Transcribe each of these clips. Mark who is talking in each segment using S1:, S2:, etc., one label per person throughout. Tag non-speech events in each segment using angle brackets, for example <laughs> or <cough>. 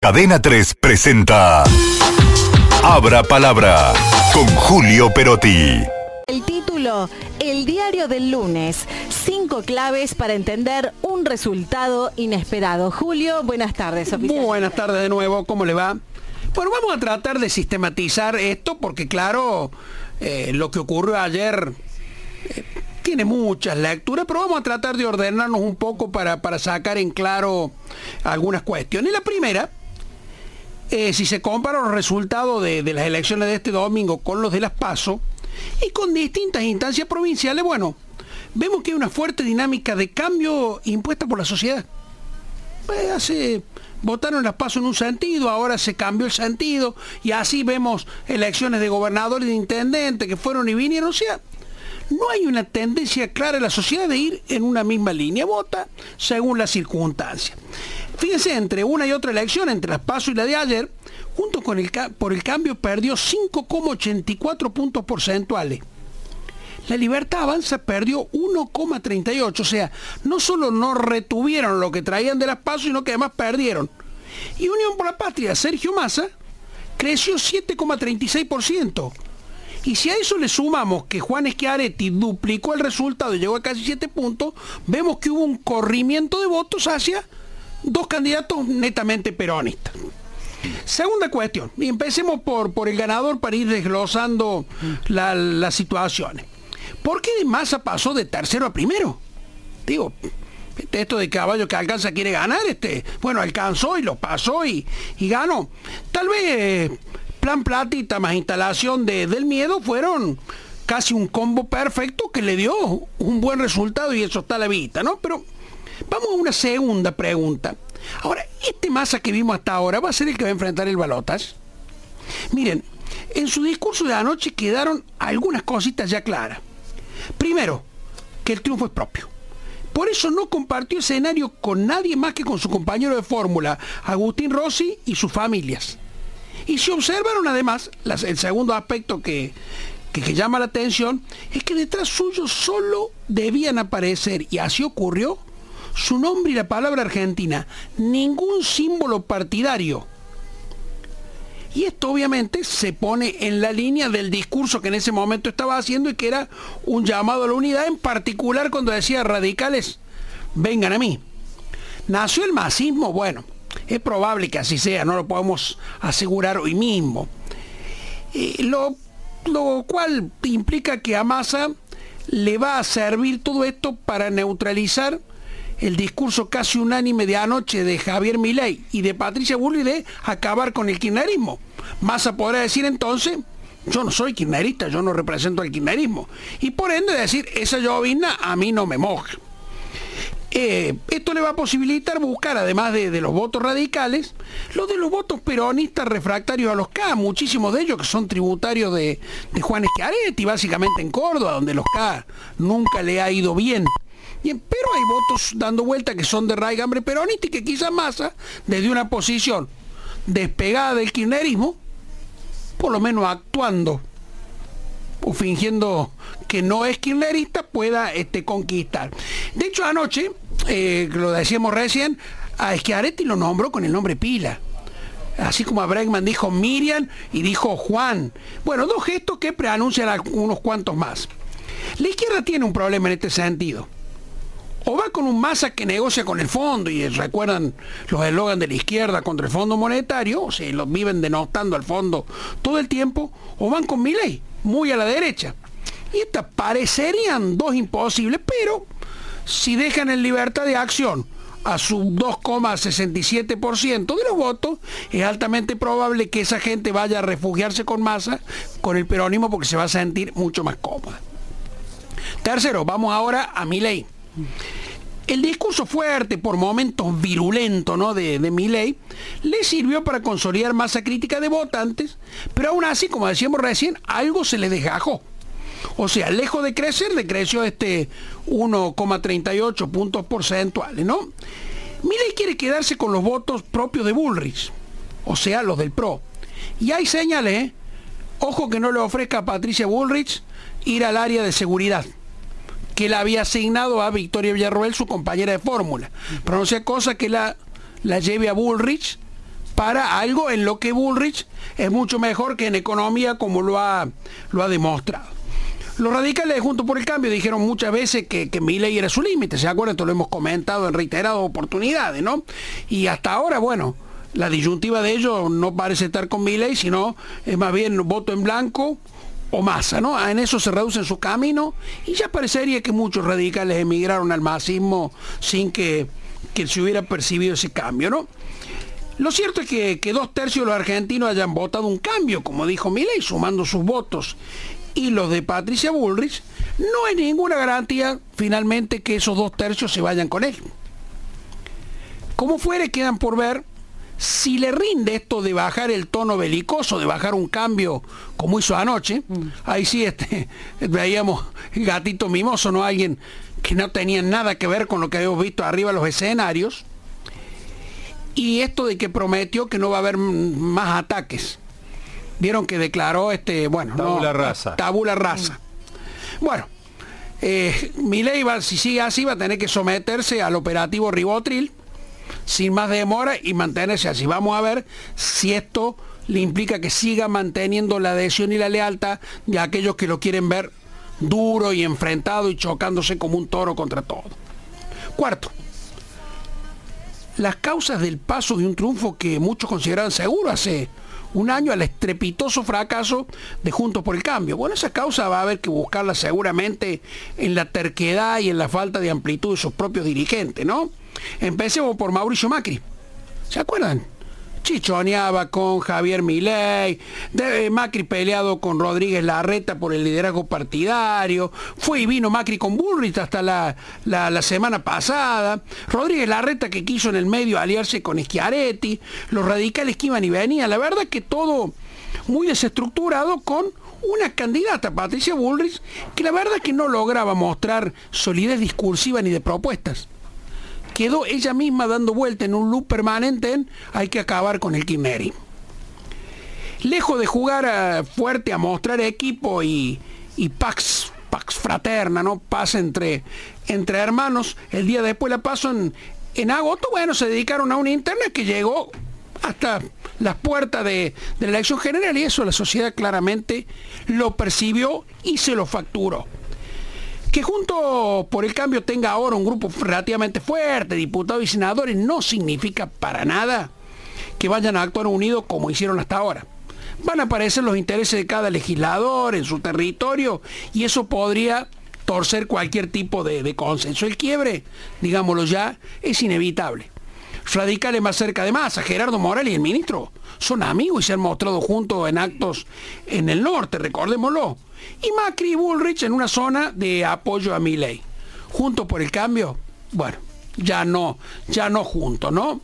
S1: Cadena 3 presenta Abra Palabra con Julio Perotti.
S2: El título, El diario del lunes. Cinco claves para entender un resultado inesperado. Julio, buenas tardes.
S3: Muy buenas tardes de nuevo, ¿cómo le va? Bueno, vamos a tratar de sistematizar esto porque claro, eh, lo que ocurrió ayer eh, tiene muchas lecturas, pero vamos a tratar de ordenarnos un poco para, para sacar en claro algunas cuestiones. La primera eh, si se compara los resultados de, las elecciones de este domingo con los de las PASO y con distintas instancias provinciales, bueno, vemos que hay una fuerte dinámica de cambio impuesta por la sociedad. Pues hace, votaron las PASO en un sentido, ahora se cambió el sentido y así vemos elecciones de gobernadores y de intendentes que fueron y vinieron. O sea, no hay una tendencia clara en la sociedad de ir en una misma línea, vota según las circunstancias. Fíjense, entre una y otra elección, entre las PASO y la de ayer, junto con el por el cambio perdió 5,84 puntos porcentuales. La Libertad Avanza perdió 1,38, o sea, no solo no retuvieron lo que traían de las PASO, sino que además perdieron. Y Unión por la Patria, Sergio Massa, creció 7,36%. Y si a eso le sumamos que Juan Schiaretti duplicó el resultado y llegó a casi 7 puntos, vemos que hubo un corrimiento de votos hacia dos candidatos netamente peronistas. Segunda cuestión, y empecemos por, por el ganador para ir desglosando las situaciones. ¿Por qué Massa pasó de tercero a primero? Digo, esto de caballo que alcanza quiere ganar, este, bueno, alcanzó y lo pasó y, y ganó. Tal vez plan platita más instalación de, del miedo fueron casi un combo perfecto que le dio un buen resultado y eso está a la vista, ¿no? Pero Vamos a una segunda pregunta. Ahora, ¿este masa que vimos hasta ahora va a ser el que va a enfrentar el Balotas? Miren, en su discurso de anoche quedaron algunas cositas ya claras. Primero, que el triunfo es propio. Por eso no compartió escenario con nadie más que con su compañero de fórmula, Agustín Rossi y sus familias. Y si observaron además, el segundo aspecto que, que llama la atención, es que detrás suyo solo debían aparecer, y así ocurrió, su nombre y la palabra argentina, ningún símbolo partidario. Y esto obviamente se pone en la línea del discurso que en ese momento estaba haciendo y que era un llamado a la unidad, en particular cuando decía radicales, vengan a mí. ¿Nació el masismo? Bueno, es probable que así sea, no lo podemos asegurar hoy mismo. lo, lo cual implica que a Massa le va a servir todo esto para neutralizar el discurso casi unánime de anoche de Javier Milei y de Patricia Bullrich de acabar con el kirchnerismo. Massa podrá decir entonces, yo no soy kirchnerista, yo no represento al kirchnerismo. Y por ende decir, esa llovina a mí no me moja. Eh, esto le va a posibilitar buscar, además de, los votos radicales, los de los votos peronistas refractarios a los K, muchísimos de ellos que son tributarios de, de Juan Eschiaretti, básicamente en Córdoba, donde los K nunca le ha ido bien pero hay votos dando vuelta que son de raigambre peronista y que quizás Massa, desde una posición despegada del kirchnerismo, por lo menos actuando o fingiendo que no es kirchnerista, pueda este, conquistar. De hecho, anoche, eh, lo decíamos recién, a Schiaretti lo nombró con el nombre Pila. Así como a Bregman dijo Miriam y dijo Juan. Bueno, dos gestos que preanuncian unos cuantos más. La izquierda tiene un problema en este sentido o va con un masa que negocia con el fondo, y recuerdan los eslogans de la izquierda contra el Fondo Monetario, o sea, los viven denostando al fondo todo el tiempo, o van con mi ley, muy a la derecha. Y estas parecerían dos imposibles, pero si dejan en libertad de acción a su 2,67% de los votos, es altamente probable que esa gente vaya a refugiarse con masa con el peronismo porque se va a sentir mucho más cómoda. Tercero, vamos ahora a mi ley. El discurso fuerte, por momentos virulento, ¿no? de, de Milley, le sirvió para consolidar masa crítica de votantes, pero aún así, como decíamos recién, algo se le desgajó. O sea, lejos de crecer, decreció este 1,38 puntos porcentuales, ¿no? Milley quiere quedarse con los votos propios de Bullrich, o sea, los del PRO. Y hay señales, ¿eh? Ojo que no le ofrezca a Patricia Bullrich ir al área de seguridad que la había asignado a Victoria Villarroel, su compañera de fórmula. Pero no sea cosa que la, la lleve a Bullrich para algo en lo que Bullrich es mucho mejor que en economía como lo ha, lo ha demostrado. Los radicales junto por el cambio dijeron muchas veces que, que era su límite, ¿se acuerdan? Esto lo hemos comentado en reiteradas oportunidades, ¿no? Y hasta ahora, bueno, la disyuntiva de ellos no parece estar con ley, sino es más bien voto en blanco o masa, ¿no? En eso se reduce su camino y ya parecería que muchos radicales emigraron al masismo sin que, se hubiera percibido ese cambio, ¿no? Lo cierto es que, que, dos tercios de los argentinos hayan votado un cambio, como dijo Milei, sumando sus votos, y los de Patricia Bullrich, no hay ninguna garantía finalmente que esos dos tercios se vayan con él. Como fuere, quedan por ver si le rinde esto de bajar el tono belicoso, de bajar un cambio como hizo anoche, mm. ahí sí este, veíamos gatito mimoso, ¿no? Alguien que no tenía nada que ver con lo que habíamos visto arriba en los escenarios. Y esto de que prometió que no va a haber más ataques. Vieron que declaró este, bueno,
S4: tabula raza.
S3: Tabula raza. Bueno, eh, Milei va, si sigue así va a tener que someterse al operativo Ribotril sin más demora y mantenerse así. Vamos a ver si esto le implica que siga manteniendo la adhesión y la lealtad de aquellos que lo quieren ver duro y enfrentado y chocándose como un toro contra todo. Cuarto, las causas del paso de un triunfo que muchos consideraban seguro hace un año al estrepitoso fracaso de Juntos por el Cambio. Bueno, esa causa va a haber que buscarla seguramente en la terquedad y en la falta de amplitud de sus propios dirigentes, ¿no? Empecemos por Mauricio Macri. ¿Se acuerdan? Chichoneaba con Javier Milei, Macri peleado con Rodríguez Larreta por el liderazgo partidario, fue y vino Macri con Bullrich hasta la, la, semana pasada, Rodríguez Larreta que quiso en el medio aliarse con Schiaretti, los radicales que iban y venían, la verdad que todo muy desestructurado con una candidata, Patricia Bullrich, que la verdad que no lograba mostrar solidez discursiva ni de propuestas quedó ella misma dando vuelta en un loop permanente en hay que acabar con el Kimeri. Lejos de jugar fuerte a mostrar equipo y, pax, pax fraterna, ¿no? Paz entre, entre hermanos, el día después la pasó en, en agosto, bueno, se dedicaron a una interna que llegó hasta las puertas de, de, la elección general y eso la sociedad claramente lo percibió y se lo facturó. Que junto por el cambio tenga ahora un grupo relativamente fuerte, diputados y senadores, no significa para nada que vayan a actuar unidos como hicieron hasta ahora. Van a aparecer los intereses de cada legislador en su territorio y eso podría torcer cualquier tipo de, consenso. El quiebre, digámoslo ya, es inevitable. Radicales más cerca de masa, Gerardo Morales y el ministro son amigos y se han mostrado juntos en actos en el norte, recordémoslo y Macri y Bullrich en una zona de apoyo a ley. Juntos por el cambio, bueno, ya no, ya no juntos, ¿no?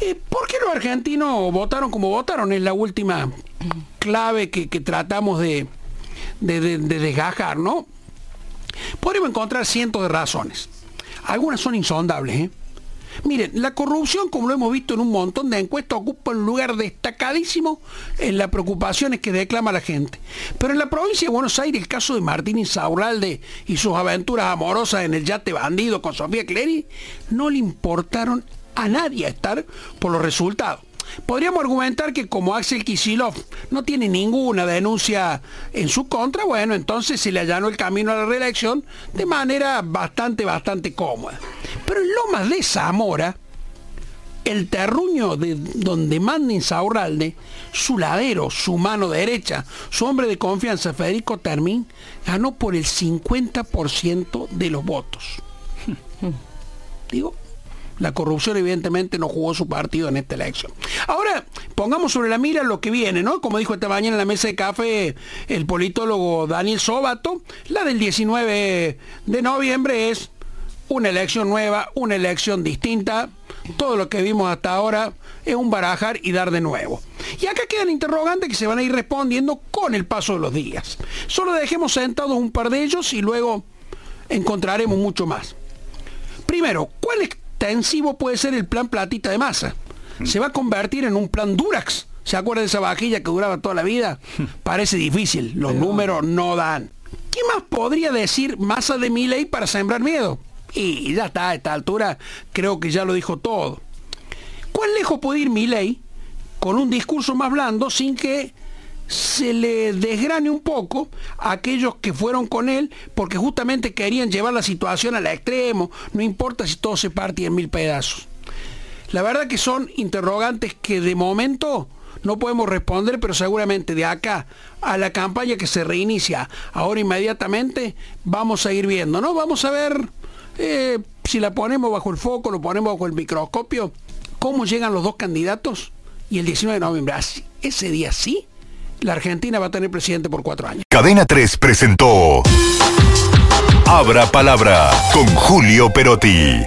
S3: Eh, ¿Por qué los argentinos votaron como votaron? Es la última clave que, tratamos de desgajar, ¿no? Podemos encontrar cientos de razones. Algunas son insondables, ¿eh? Miren, la corrupción, como lo hemos visto en un montón de encuestas, ocupa un lugar destacadísimo en las preocupaciones que declama la gente. Pero en la provincia de Buenos Aires, el caso de Martín Insaurralde y sus aventuras amorosas en el yate bandido con Sofía Clery, no le importaron a nadie estar por los resultados. Podríamos argumentar que como Axel Kisilov no tiene ninguna denuncia en su contra, bueno, entonces se le allanó el camino a la reelección de manera bastante, bastante cómoda. Pero en Lomas de Zamora, el terruño de donde manda Insaurralde, su ladero, su mano derecha, su hombre de confianza, Federico Termín, ganó por el 50% de los votos. <laughs> Digo, la corrupción evidentemente no jugó su partido en esta elección. Ahora, pongamos sobre la mira lo que viene, ¿no? Como dijo esta mañana en la mesa de café el politólogo Daniel Sobato, la del 19 de noviembre es una elección nueva, una elección distinta. Todo lo que vimos hasta ahora es un barajar y dar de nuevo. Y acá quedan interrogantes que se van a ir respondiendo con el paso de los días. Solo dejemos sentados un par de ellos y luego encontraremos mucho más. Primero, ¿cuál es extensivo puede ser el plan platita de masa. Se va a convertir en un plan Durax. ¿Se acuerda de esa vajilla que duraba toda la vida? Parece difícil, los números no dan. ¿Qué más podría decir masa de mi ley para sembrar miedo? Y ya está, a esta altura creo que ya lo dijo todo. ¿Cuán lejos puede ir Milei con un discurso más blando sin que se le desgrane un poco a aquellos que fueron con él porque justamente querían llevar la situación al extremo, no importa si todo se parte en mil pedazos. La verdad que son interrogantes que de momento no podemos responder, pero seguramente de acá a la campaña que se reinicia ahora inmediatamente, vamos a ir viendo, ¿no? Vamos a ver eh, si la ponemos bajo el foco, lo ponemos bajo el microscopio, cómo llegan los dos candidatos y el 19 de noviembre, ese día sí, la Argentina va a tener presidente por cuatro años.
S1: Cadena 3 presentó Abra Palabra con Julio Perotti.